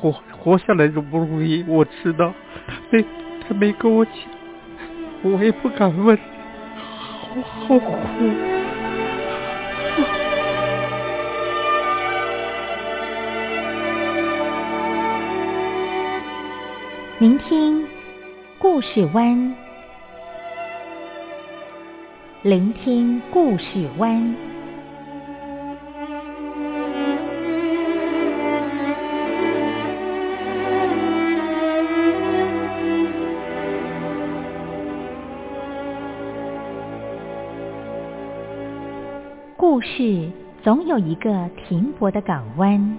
活活下来容不容易，我知道。她没他没跟我讲，我也不敢问，好好苦。聆听故事湾，聆听故事湾。故事总有一个停泊的港湾。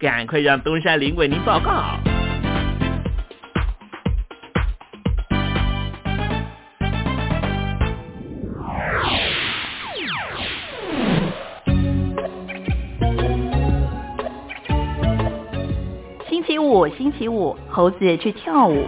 赶快让东山林为您报告。星期五，星期五，猴子去跳舞。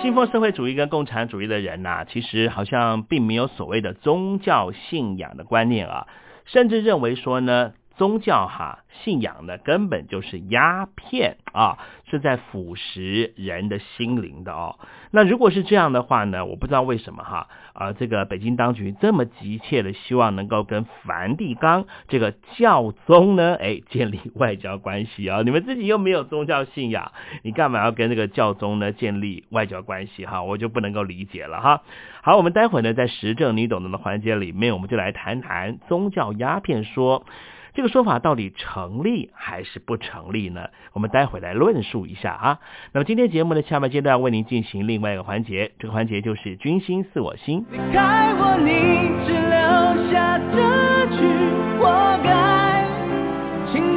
信奉社会主义跟共产主义的人呐、其实好像并没有所谓的宗教信仰的观念啊，甚至认为说呢，宗教哈信仰呢根本就是鸦片啊，是在腐蚀人的心灵的哦。那如果是这样的话呢，我不知道为什么哈啊，这个北京当局这么急切的希望能够跟梵蒂冈这个教宗呢，哎，建立外交关系啊。你们自己又没有宗教信仰，你干嘛要跟这个教宗呢建立外交关系哈？我就不能够理解了哈。好，我们待会呢在实证你懂得的环节里面，我们就来谈谈宗教鸦片说。这个说法到底成立还是不成立呢？我们待会来论述一下啊。那么今天节目的下半阶段为您进行另外一个环节，这个环节就是君心似我心。离开我你只留下这句活该，情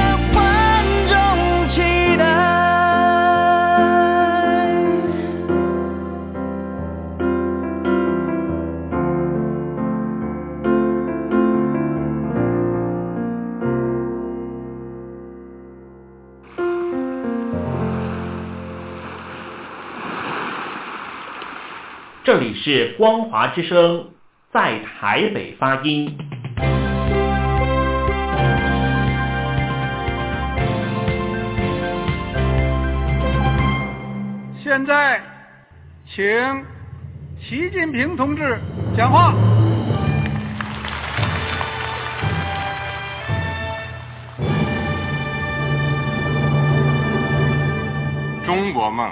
这里是光华之声，在台北发音。现在，请习近平同志讲话。中国梦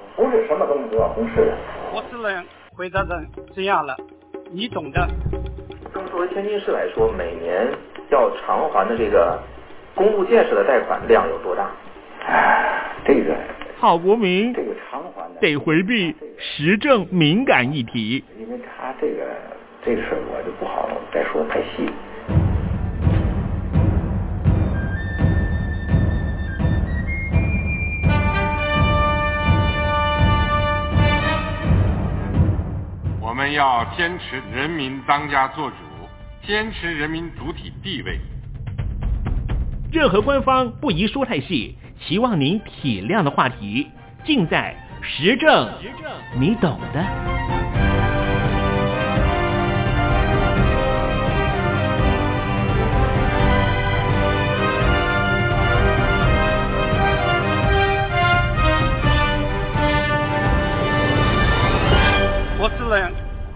不是什么东西都要公示的。我只能回答成这样了，你懂的。那么作为天津市来说，每年要偿还的这个公路建设的贷款量有多大？哎，这个郝国民这个偿还的得回避时政敏感议题。因为他这个这个事儿我就不好再说太细。们要坚持人民当家作主，坚持人民主体地位。任何官方不宜说太细，希望您体谅的话题，尽在实证，你懂的。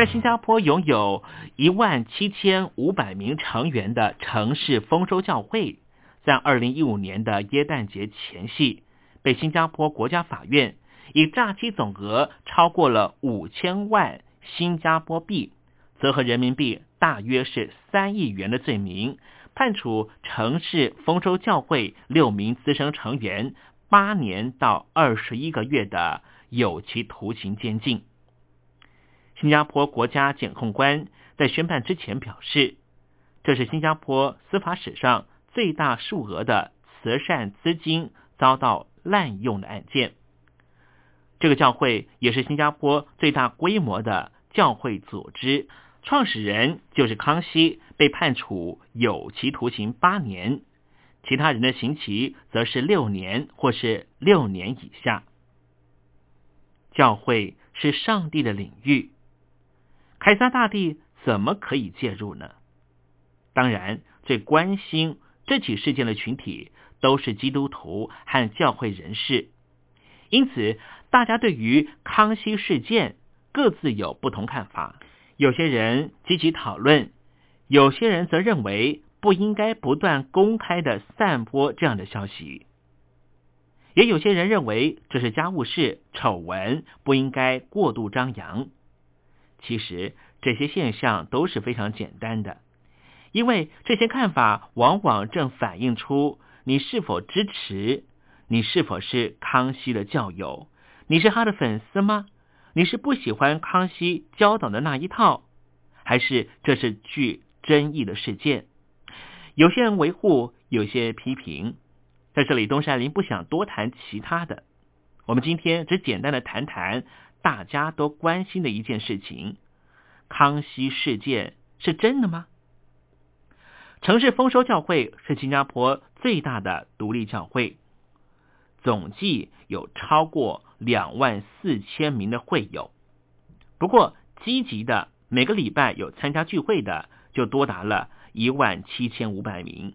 在新加坡拥有一万七千五百名成员的城市丰收教会，在二零一五年的耶诞节前夕，被新加坡国家法院以诈欺总额超过了五千万新加坡币，折合人民币大约是三亿元的罪名，判处城市丰收教会六名资深成员八年到二十一个月的有期徒刑监禁。新加坡国家检控官在宣判之前表示，这是新加坡司法史上最大数额的慈善资金遭到滥用的案件。这个教会也是新加坡最大规模的教会组织，创始人就是康熙，被判处有期徒刑八年，其他人的刑期则是六年或是六年以下。教会是上帝的领域。凯撒大帝怎么可以介入呢？当然，最关心这起事件的群体都是基督徒和教会人士，因此大家对于康熙事件各自有不同看法。有些人积极讨论，有些人则认为不应该不断公开的散播这样的消息。也有些人认为这是家务事、丑闻，不应该过度张扬。其实这些现象都是非常简单的，因为这些看法往往正反映出你是否支持，你是否是康熙的教友，你是他的粉丝吗？你是不喜欢康熙教导的那一套，还是这是具争议的事件？有些人维护，有些批评。在这里，东山林不想多谈其他的，我们今天只简单的谈谈。大家都关心的一件事情：康熙事件是真的吗？城市丰收教会是新加坡最大的独立教会，总计有超过两万四千名的会友。不过，积极的每个礼拜有参加聚会的就多达了一万七千五百名。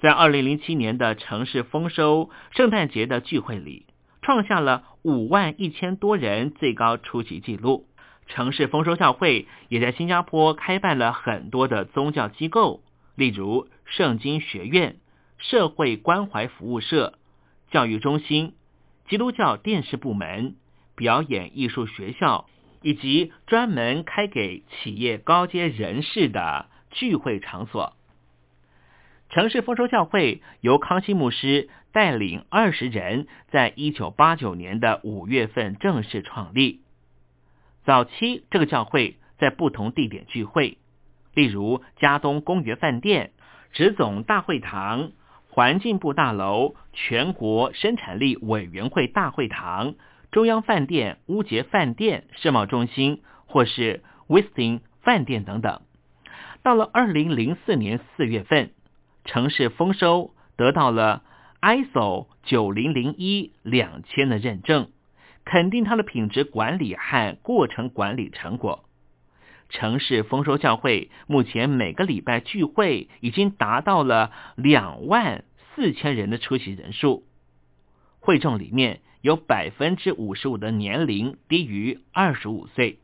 在二零零七年的城市丰收圣诞节的聚会里。创下了五万一千多人最高出席记录。城市丰收教会也在新加坡开办了很多的宗教机构，例如圣经学院、社会关怀服务社、教育中心、基督教电视部门、表演艺术学校，以及专门开给企业高阶人士的聚会场所。城市丰收教会由康熙牧师带领二十人，在一九八九年的五月份正式创立。早期这个教会在不同地点聚会，例如嘉东公园饭店、直总大会堂、环境部大楼、全国生产力委员会大会堂、中央饭店、乌杰饭店、世贸中心，或是 Westing 饭店等等。到了二零零四年四月份。城市丰收得到了 ISO 九零零一两千的认证，肯定它的品质管理和过程管理成果。城市丰收教会目前每个礼拜聚会已经达到了两万四千人的出席人数，会众里面有百分之五十五的年龄低于二十五岁，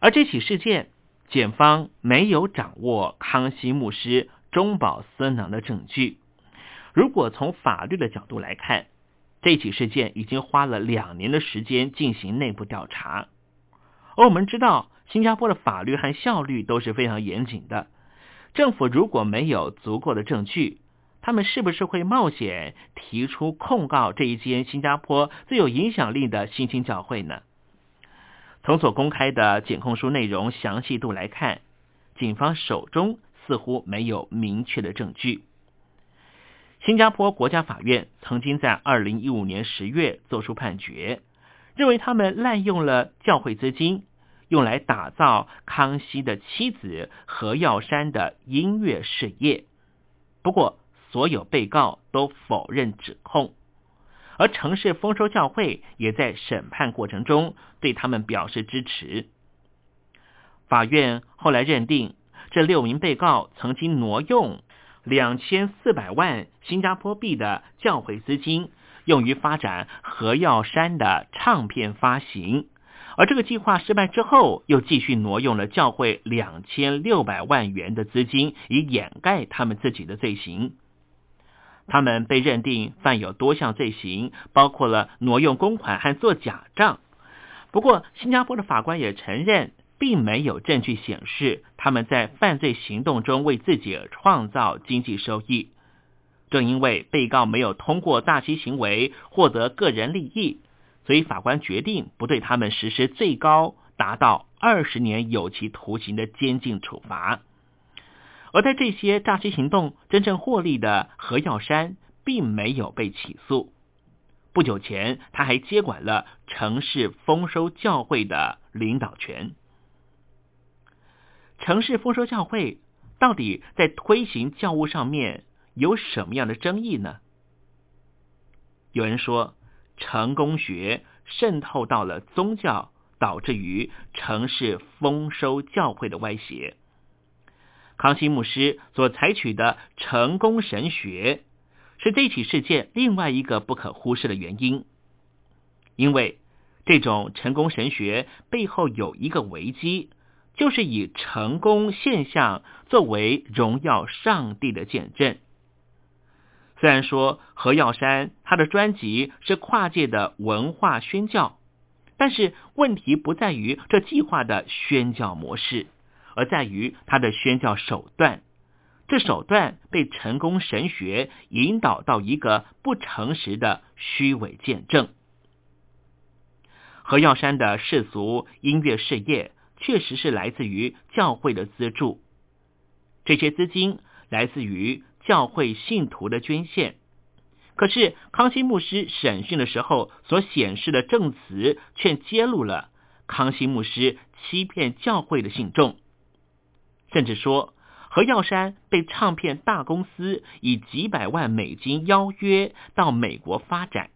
而这起事件，检方没有掌握康熙牧师。中饱私囊的证据。如果从法律的角度来看，这起事件已经花了两年的时间进行内部调查。而我们知道，新加坡的法律和效率都是非常严谨的。政府如果没有足够的证据，他们是不是会冒险提出控告这一间新加坡最有影响力的新兴教会呢？从所公开的检控书内容详细度来看，警方手中。似乎没有明确的证据。新加坡国家法院曾经在二零一五年十月作出判决，认为他们滥用了教会资金，用来打造康熙的妻子何耀珊的音乐事业。不过，所有被告都否认指控，而城市丰收教会也在审判过程中对他们表示支持。法院后来认定。这六名被告曾经挪用两千四百万新加坡币的教会资金，用于发展何耀山的唱片发行，而这个计划失败之后，又继续挪用了教会两千六百万元的资金，以掩盖他们自己的罪行。他们被认定犯有多项罪行，包括了挪用公款和做假账。不过，新加坡的法官也承认，并没有证据显示他们在犯罪行动中为自己创造经济收益。正因为被告没有通过诈欺行为获得个人利益。所以，法官决定不对他们实施最高达到二十年有期徒刑的监禁处罚。而在这些诈欺行动真正获利的何耀山，并没有被起诉。不久前，他还接管了城市丰收教会的领导权。城市丰收教会到底在推行教务上面有什么样的争议呢？有人说。成功学渗透到了宗教，导致于城市丰收教会的歪斜。康熙牧师所采取的成功神学，是这起事件另外一个不可忽视的原因。因为这种成功神学背后有一个危机，就是以成功现象作为荣耀上帝的见证。虽然说何耀山他的专辑是跨界的文化宣教，但是问题不在于这计划的宣教模式，而在于他的宣教手段。这手段被成功神学引导到一个不诚实的虚伪见证。何耀山的世俗音乐事业确实是来自于教会的资助，这些资金来自于。教会信徒的捐献，可是康熙牧师审讯的时候所显示的证词，却揭露了康熙牧师欺骗教会的信众，甚至说何耀山被唱片大公司以几百万美金邀约到美国发展。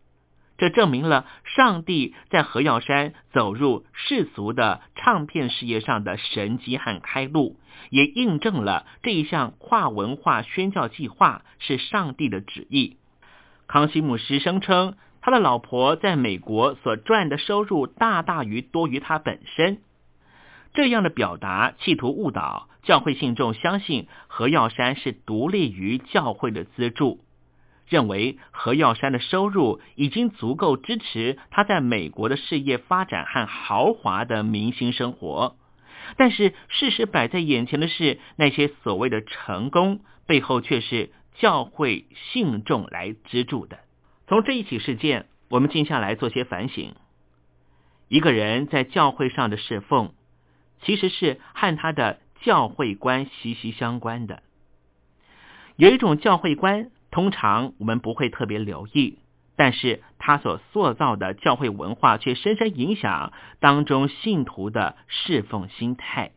这证明了上帝在何耀山走入世俗的唱片事业上的神迹和开路，也印证了这一项跨文化宣教计划是上帝的旨意。康熙牧师声称，他的老婆在美国所赚的收入大大于多于他本身。这样的表达企图误导教会信众，相信何耀山是独立于教会的资助。认为何耀山的收入已经足够支持他在美国的事业发展和豪华的明星生活，但是事实摆在眼前的是，那些所谓的成功背后却是教会信众来资助的。从这一起事件，我们静下来做些反省：一个人在教会上的侍奉，其实是和他的教会观息息相关的。有一种教会观。通常我们不会特别留意，但是他所塑造的教会文化却深深影响当中信徒的侍奉心态。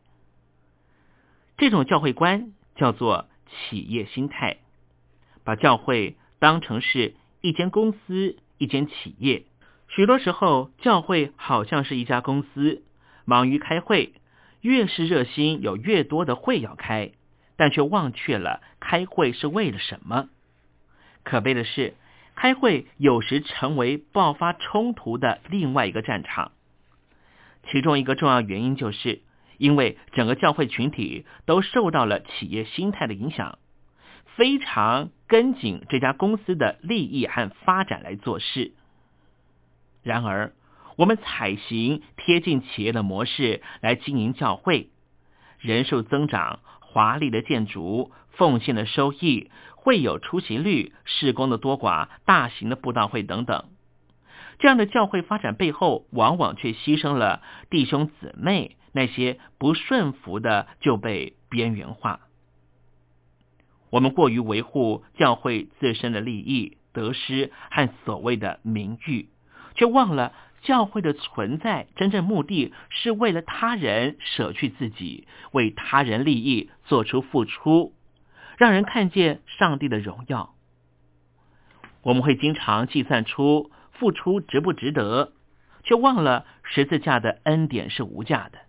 这种教会观叫做企业心态，把教会当成是一间公司、一间企业。许多时候，教会好像是一家公司，忙于开会，越是热心，有越多的会要开，但却忘却了开会是为了什么。可悲的是，开会有时成为爆发冲突的另外一个战场。其中一个重要原因，就是因为整个教会群体都受到了企业心态的影响，非常跟紧这家公司的利益和发展来做事。然而，我们采行贴近企业的模式来经营教会，人数增长，华丽的建筑，奉献的收益。会有出席率、事工的多寡、大型的布道会等等，这样的教会发展背后，往往却牺牲了弟兄姊妹，那些不顺服的就被边缘化。我们过于维护教会自身的利益、得失和所谓的名誉，却忘了教会的存在真正目的是为了他人舍去自己，为他人利益做出付出。让人看见上帝的荣耀，我们会经常计算出付出值不值得，却忘了十字架的恩典是无价的。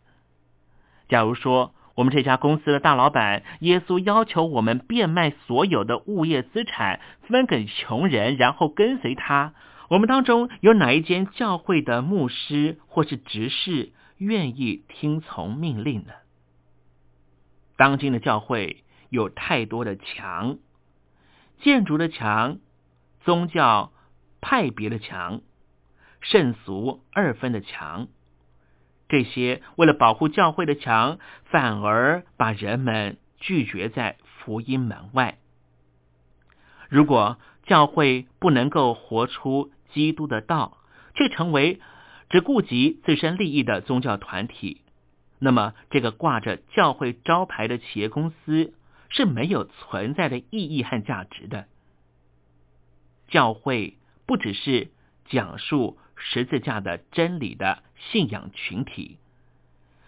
假如说我们这家公司的大老板耶稣要求我们变卖所有的物业资产分给穷人，然后跟随他，我们当中有哪一间教会的牧师或是执事愿意听从命令呢？当今的教会有太多的墙，建筑的墙，宗教派别的墙，圣俗二分的墙，这些为了保护教会的墙，反而把人们拒绝在福音门外。如果教会不能够活出基督的道，却成为只顾及自身利益的宗教团体，那么这个挂着教会招牌的企业公司是没有存在的意义和价值的。教会不只是讲述十字架的真理的信仰群体，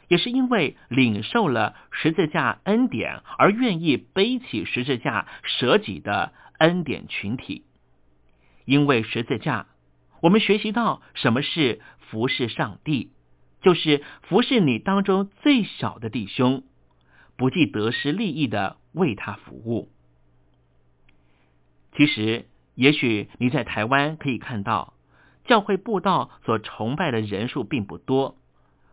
也是因为领受了十字架恩典而愿意背起十字架舍己的恩典群体。因为十字架。我们学习到什么是服侍上帝，就是服侍你当中最小的弟兄，不计得失利益的为他服务。其实，也许你在台湾可以看到教会布道所崇拜的人数并不多，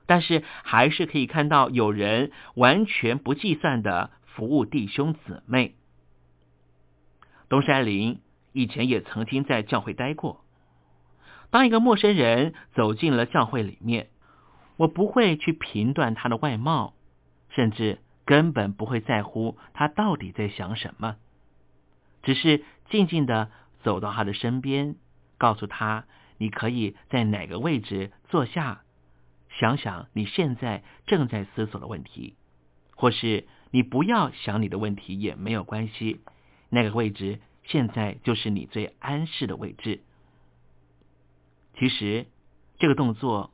但是还是可以看到有人完全不计算的服务弟兄姊妹。东山林以前也曾经在教会待过。当一个陌生人走进了教会里面，我不会去评断他的外貌，甚至根本不会在乎他到底在想什么，只是静静的走到他的身边，告诉他：“你可以在哪个位置坐下，想想你现在正在思索的问题，或是你不要想你的问题也没有关系，那个位置现在就是你最安适的位置。”其实，这个动作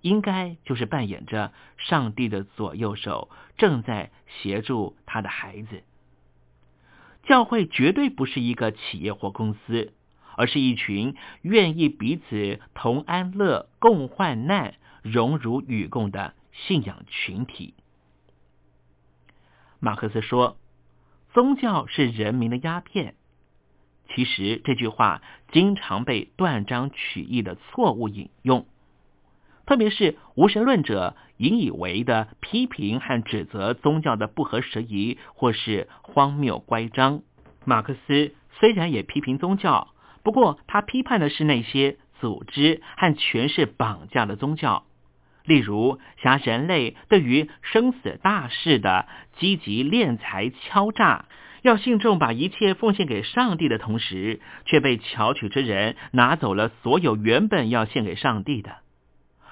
应该就是扮演着上帝的左右手，正在协助他的孩子。教会绝对不是一个企业或公司，而是一群愿意彼此同安乐、共患难、荣辱与共的信仰群体。马克思说：“宗教是人民的鸦片。”其实这句话经常被断章取义的错误引用，特别是无神论者引以为的批评和指责宗教的不合时宜或是荒谬乖张。马克思虽然也批评宗教，不过他批判的是那些组织和权势绑架的宗教，例如挟人类对于生死大事的积极敛财敲诈。要信众把一切奉献给上帝的同时，却被巧取之人拿走了所有原本要献给上帝的，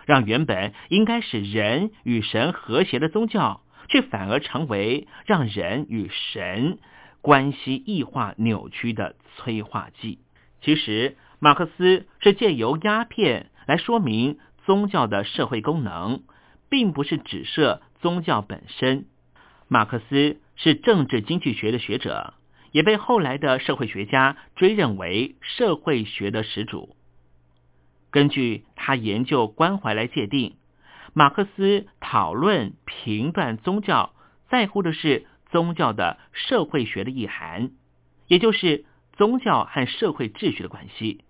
让原本应该使人与神和谐的宗教，却反而成为让人与神关系异化扭曲的催化剂。其实，马克思是借由鸦片来说明宗教的社会功能，并不是指涉宗教本身。马克思。是政治经济学的学者，也被后来的社会学家追认为社会学的始祖。根据他研究关怀来界定，马克思讨论评断宗教，在乎的是宗教的社会学的意涵，也就是宗教和社会秩序的关系。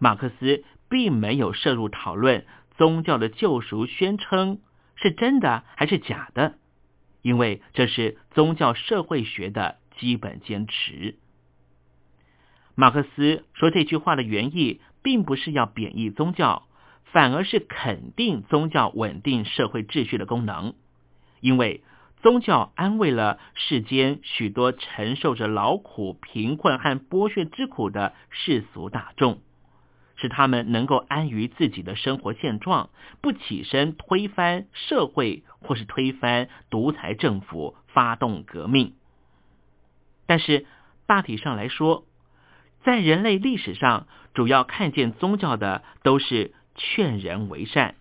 马克思并没有涉入讨论宗教的救赎宣称是真的还是假的。因为这是宗教社会学的基本坚持。马克思说这句话的原意，并不是要贬义宗教，反而是肯定宗教稳定社会秩序的功能。因为宗教安慰了世间许多承受着劳苦、贫困和剥削之苦的世俗大众。使他们能够安于自己的生活现状，不起身推翻社会或是推翻独裁政府，发动革命。但是大体上来说，在人类历史上，主要看见宗教的都是劝人为善、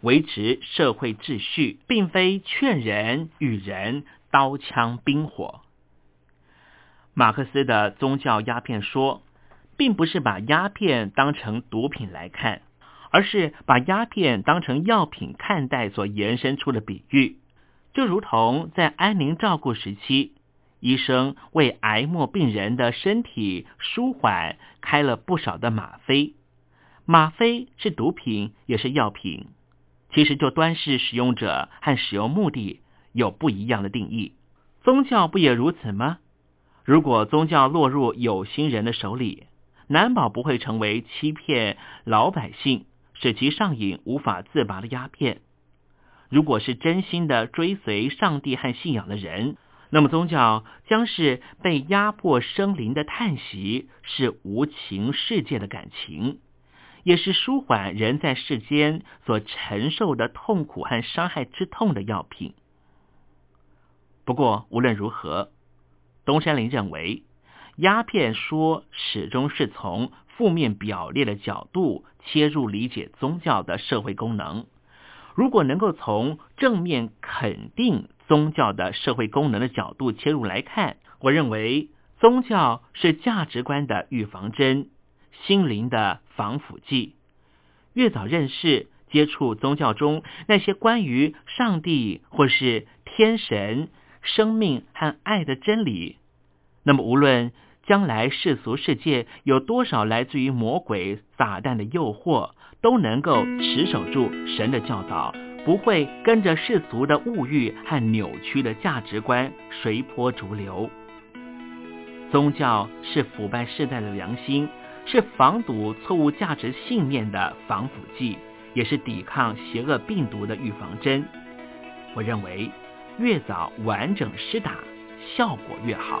维持社会秩序，并非劝人与人刀枪兵火。马克思的宗教鸦片说。并不是把鸦片当成毒品来看，而是把鸦片当成药品看待所延伸出的比喻，就如同在安宁照顾时期，医生为癌末病人的身体舒缓开了不少的吗啡，吗啡是毒品也是药品，其实就端视使用者和使用目的有不一样的定义。宗教不也如此吗？如果宗教落入有心人的手里，难保不会成为欺骗老百姓、使其上瘾无法自拔的鸦片。如果是真心的追随上帝和信仰的人，那么宗教将是被压迫生灵的叹息，是无情世界的感情，也是舒缓人在世间所承受的痛苦和伤害之痛的药品。不过无论如何，东山林认为，鸦片说始终是从负面表列的角度切入理解宗教的社会功能。如果能够从正面肯定。宗教的社会功能的角度切入来看，我认为宗教是价值观的预防针，心灵的防腐剂。越早认识、接触宗教中那些关于上帝或是天神、生命和爱的真理，那么无论将来世俗世界有多少来自于魔鬼撒旦的诱惑，都能够持守住神的教导。不会跟着世俗的物欲和扭曲的价值观随波逐流。宗教是腐败世代的良心，是防堵错误价值信念的防腐剂，也是抵抗邪恶病毒的预防针。我认为，越早完整施打，效果越好。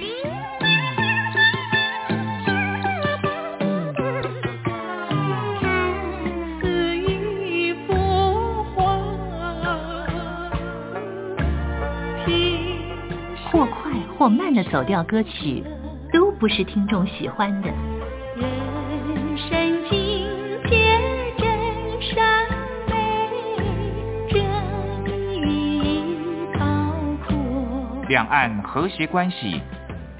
或慢的走调歌曲，都不是听众喜欢的。人生境界真善美，正义高阔。两岸和谐关系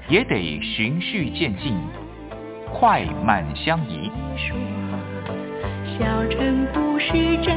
也得循序渐进，快慢相宜。小城故事真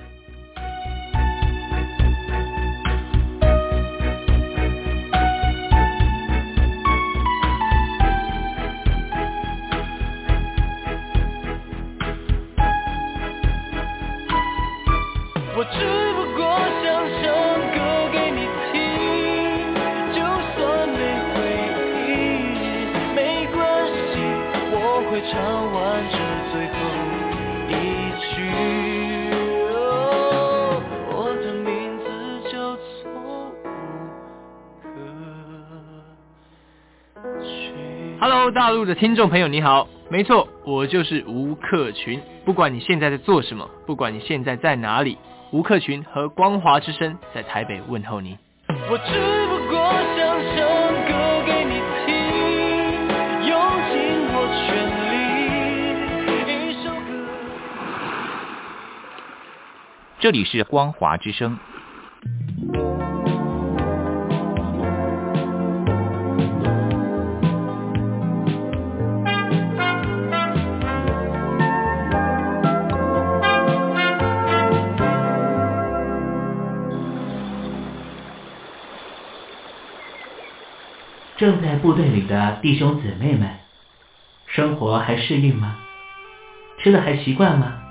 我只不过想唱歌给你听，就算没回应，没关系，我会唱完这最后一句。哦我的名字叫错误 Hello，大陆的听众朋友你好，没错，我就是吴克群。不管你现在在做什么，不管你现在在哪里，吴克群和光华之声在台北问候您。我只不过想唱歌给你听，用尽我全力，一首歌。这里是光华之声。正在部队里的弟兄姊妹们，生活还适应吗？吃的还习惯吗？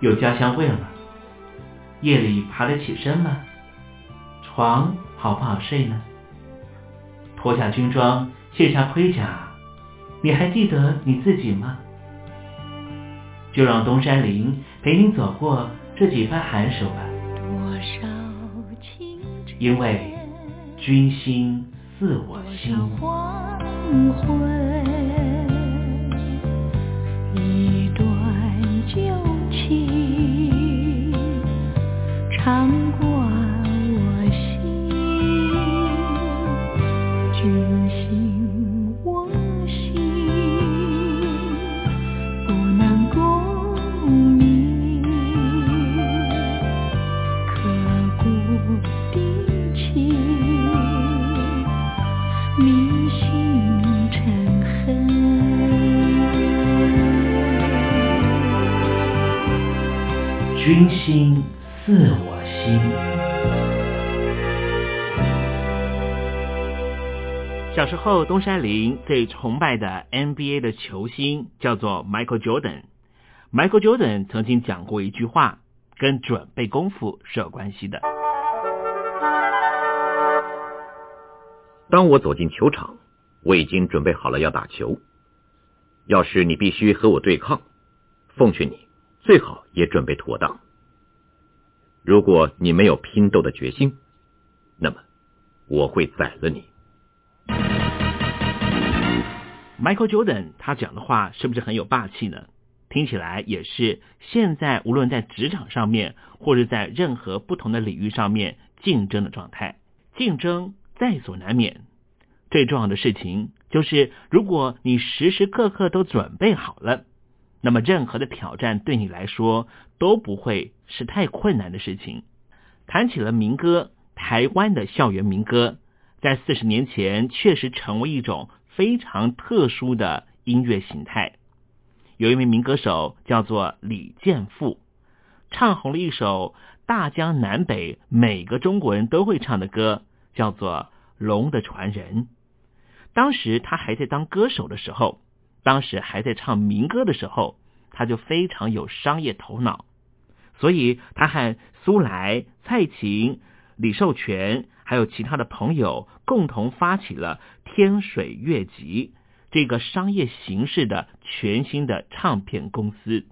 有家乡味吗？夜里爬得起身吗？床好不好睡呢？脱下军装，卸下盔甲，你还记得你自己吗？就让东山林陪你走过这几番寒暑吧。因为军心自我心。心似我心。小时候，东山林最崇拜的 NBA 的球星叫做 Michael Jordan。Michael Jordan 曾经讲过一句话，跟准备功夫是有关系的。当我走进球场，我已经准备好了要打球。要是你必须和我对抗，奉劝你最好也准备妥当。如果你没有拼斗的决心，那么我会宰了你。Michael Jordan 他讲的话是不是很有霸气呢？听起来也是现在无论在职场上面，或者在任何不同的领域上面竞争的状态。竞争在所难免，最重要的事情就是，如果你时时刻刻都准备好了，那么任何的挑战对你来说都不会是太困难的事情。谈起了民歌，台湾的校园民歌，在四十年前确实成为一种非常特殊的音乐形态。有一名民歌手叫做李健富，唱红了一首大江南北每个中国人都会唱的歌，叫做《龙的传人》。当时他还在当歌手的时候，当时还在唱民歌的时候，他就非常有商业头脑，所以他和苏来、蔡琴、李寿全还有其他的朋友共同发起了天水乐集这个商业形式的全新的唱片公司。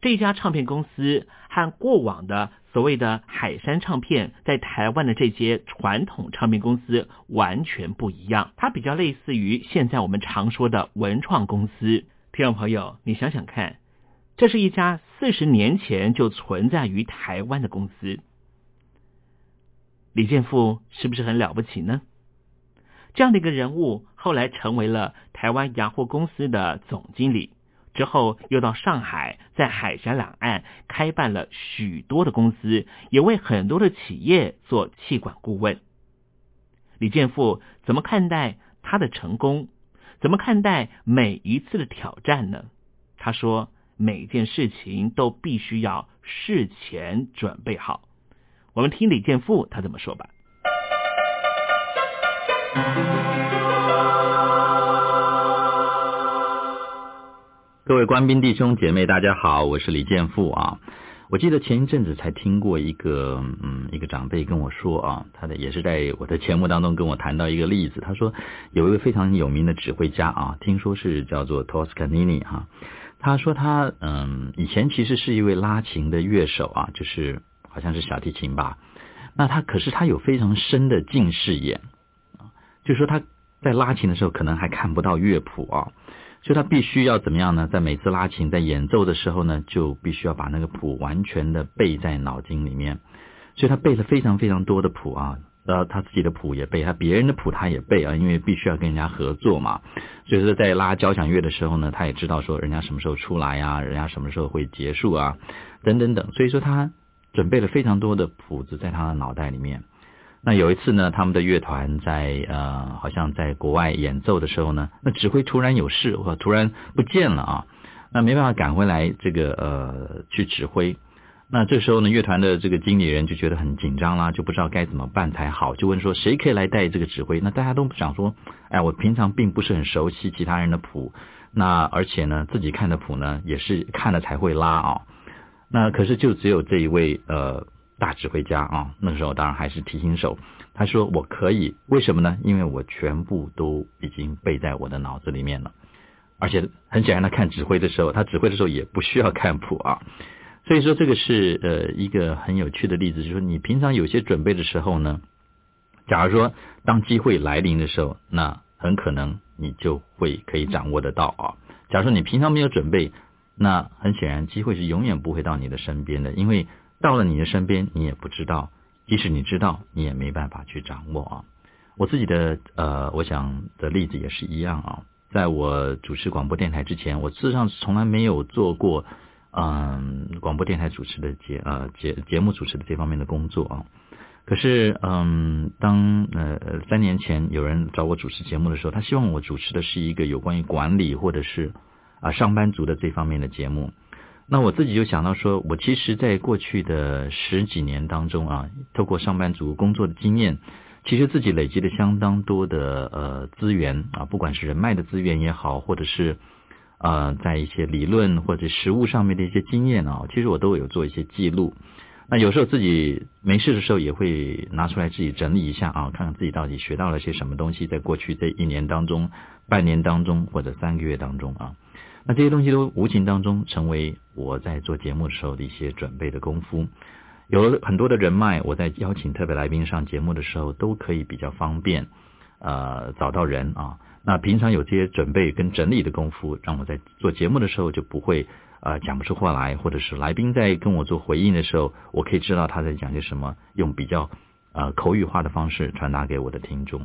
这家唱片公司和过往的所谓的海山唱片在台湾的这些传统唱片公司完全不一样，它比较类似于现在我们常说的文创公司。听众朋友，你想想看，这是一家四十年前就存在于台湾的公司。李健富是不是很了不起呢？这样的一个人物，后来成为了台湾洋货公司的总经理。之后又到上海，在海峡两岸开办了许多的公司，也为很多的企业做气管顾问。李建富怎么看待他的成功？怎么看待每一次的挑战呢？他说，每件事情都必须要事前准备好。我们听李建富他怎么说吧。各位官兵弟兄姐妹，大家好，我是李建富啊。我记得前一阵子才听过一个嗯一个长辈跟我说啊，他的也是在我的节目当中跟我谈到一个例子，他说有一位非常有名的指挥家啊，听说是叫做 Toscanini 哈、啊，他说他嗯以前其实是一位拉琴的乐手啊，就是好像是小提琴吧，那他可是他有非常深的近视眼啊，就说他在拉琴的时候可能还看不到乐谱啊。所以他必须要怎么样呢？在每次拉琴在演奏的时候呢，就必须要把那个谱完全的背在脑筋里面。所以他背了非常非常多的谱啊，然后他自己的谱也背，他别人的谱他也背啊，因为必须要跟人家合作嘛。所以说在拉交响乐的时候呢，他也知道说人家什么时候出来啊，人家什么时候会结束啊，等等等。所以说他准备了非常多的谱子在他的脑袋里面。那有一次呢，他们的乐团在呃，好像在国外演奏的时候呢，那指挥突然有事或突然不见了啊，那没办法赶回来这个呃去指挥。那这时候呢，乐团的这个经理人就觉得很紧张啦，就不知道该怎么办才好，就问说谁可以来带这个指挥？那大家都想说，哎，我平常并不是很熟悉其他人的谱，那而且呢，自己看的谱呢也是看了才会拉啊。那可是就只有这一位呃大指挥家啊，那个时候当然还是提琴手，他说我可以，为什么呢？因为我全部都已经背在我的脑子里面了，而且很显然，他看指挥的时候，他指挥的时候也不需要看谱啊。所以说这个是呃一个很有趣的例子，就是说你平常有些准备的时候呢，假如说当机会来临的时候，那很可能你就会可以掌握得到啊。假如说你平常没有准备，那很显然机会是永远不会到你的身边的，因为到了你的身边，你也不知道，即使你知道，你也没办法去掌握啊。我自己的呃，我想的例子也是一样啊。在我主持广播电台之前，我事实上从来没有做过。嗯，广播电台主持的节呃节节目主持的这方面的工作啊，可是嗯，当呃三年前有人找我主持节目的时候，他希望我主持的是一个有关于管理或者是啊上班族的这方面的节目。那我自己就想到说，我其实在过去的十几年当中啊，透过上班族工作的经验，其实自己累积了相当多的呃资源啊，不管是人脉的资源也好，或者是。呃，在一些理论或者实物上面的一些经验啊，其实我都有做一些记录。那有时候自己没事的时候，也会拿出来自己整理一下啊，看看自己到底学到了些什么东西，在过去这一年当中、半年当中或者三个月当中啊，那这些东西都无形当中成为我在做节目的时候的一些准备的功夫。有了很多的人脉，我在邀请特别来宾上节目的时候，都可以比较方便呃找到人啊。那平常有这些准备跟整理的功夫，让我在做节目的时候就不会呃讲不出话来，或者是来宾在跟我做回应的时候，我可以知道他在讲些什么，用比较呃口语化的方式传达给我的听众。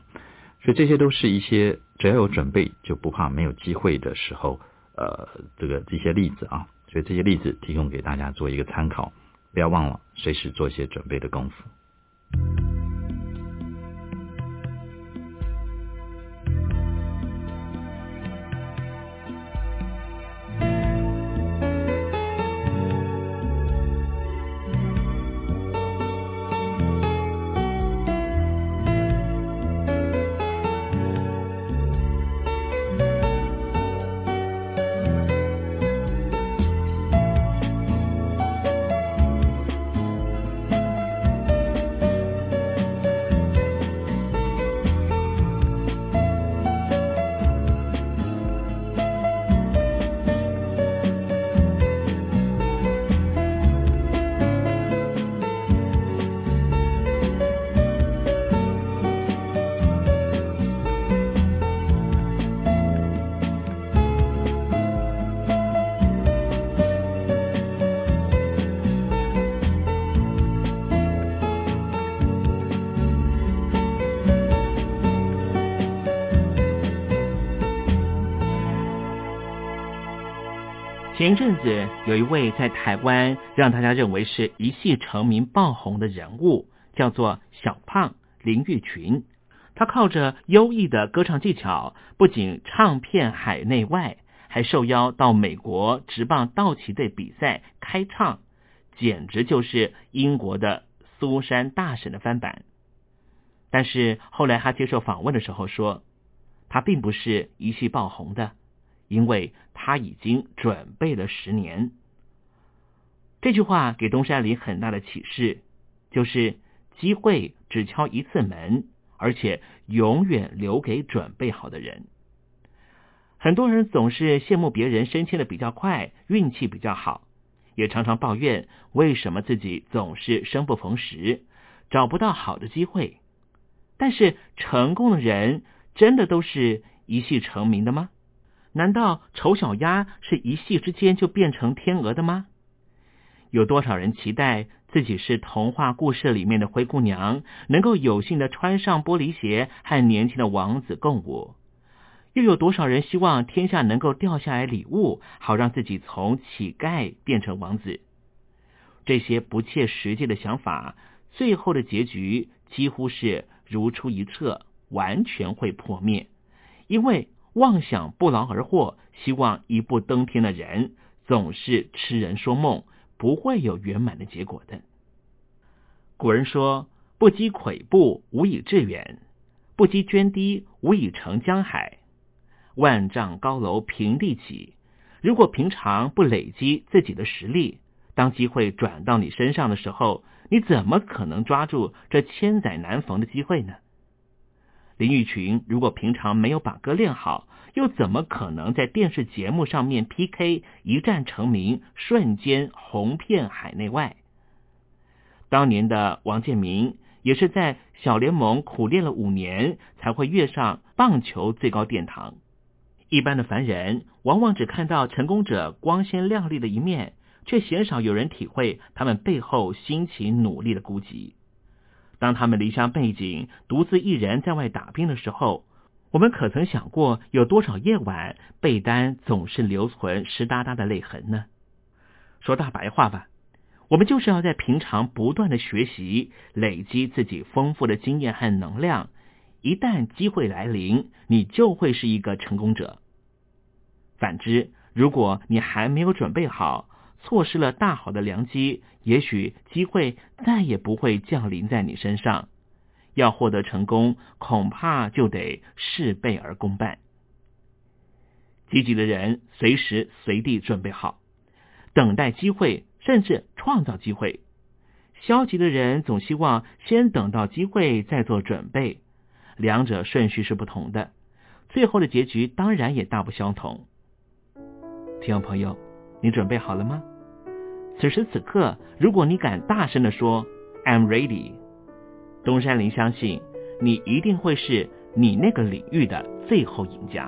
所以这些都是一些只要有准备就不怕没有机会的时候，呃，这个这些例子啊，所以这些例子提供给大家做一个参考，不要忘了随时做一些准备的功夫。前阵子有一位在台湾让大家认为是一系成名爆红的人物，叫做小胖林玉群。他靠着优异的歌唱技巧，不仅唱片海内外，还受邀到美国职棒道奇队比赛开唱，简直就是英国的苏珊大婶的翻版。但是后来他接受访问的时候说，他并不是一系爆红的。因为他已经准备了十年，这句话给东山里很大的启示，就是机会只敲一次门，而且永远留给准备好的人。很多人总是羡慕别人升迁的比较快，运气比较好，也常常抱怨为什么自己总是生不逢时，找不到好的机会。但是成功的人真的都是一系成名的吗？难道丑小鸭是一夕之间就变成天鹅的吗？有多少人期待自己是童话故事里面的灰姑娘，能够有幸的穿上玻璃鞋和年轻的王子共舞？又有多少人希望天下能够掉下来礼物，好让自己从乞丐变成王子？这些不切实际的想法，最后的结局几乎是如出一辙，完全会破灭，因为。妄想不劳而获，希望一步登天的人，总是痴人说梦，不会有圆满的结果的。古人说：“不积跬步，无以致远；不积涓滴，无以成江海。万丈高楼平地起。”如果平常不累积自己的实力，当机会转到你身上的时候，你怎么可能抓住这千载难逢的机会呢？林玉群如果平常没有把歌练好，又怎么可能在电视节目上面 PK 一战成名，瞬间红遍海内外？当年的王建民也是在小联盟苦练了五年，才会跃上棒球最高殿堂。一般的凡人往往只看到成功者光鲜亮丽的一面，却鲜少有人体会他们背后辛勤努力的孤寂。当他们离乡背井，独自一人在外打拼的时候，我们可曾想过，有多少夜晚被单总是留存湿哒哒的泪痕呢？说大白话吧，我们就是要在平常不断的学习，累积自己丰富的经验和能量。一旦机会来临，你就会是一个成功者。反之，如果你还没有准备好，错失了大好的良机，也许机会再也不会降临在你身上。要获得成功，恐怕就得事倍而功半。积极的人随时随地准备好，等待机会，甚至创造机会；消极的人总希望先等到机会再做准备，两者顺序是不同的，最后的结局当然也大不相同。听众朋友，你准备好了吗？此时此刻，如果你敢大声的说 "I'm ready"，东山林相信你一定会是你那个领域的最后赢家。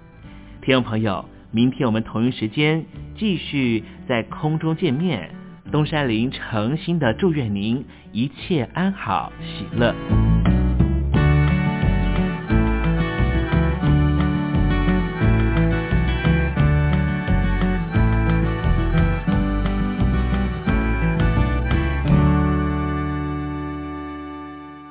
听众朋友，明天我们同一时间继续在空中见面。东山林诚心的祝愿您一切安好，喜乐。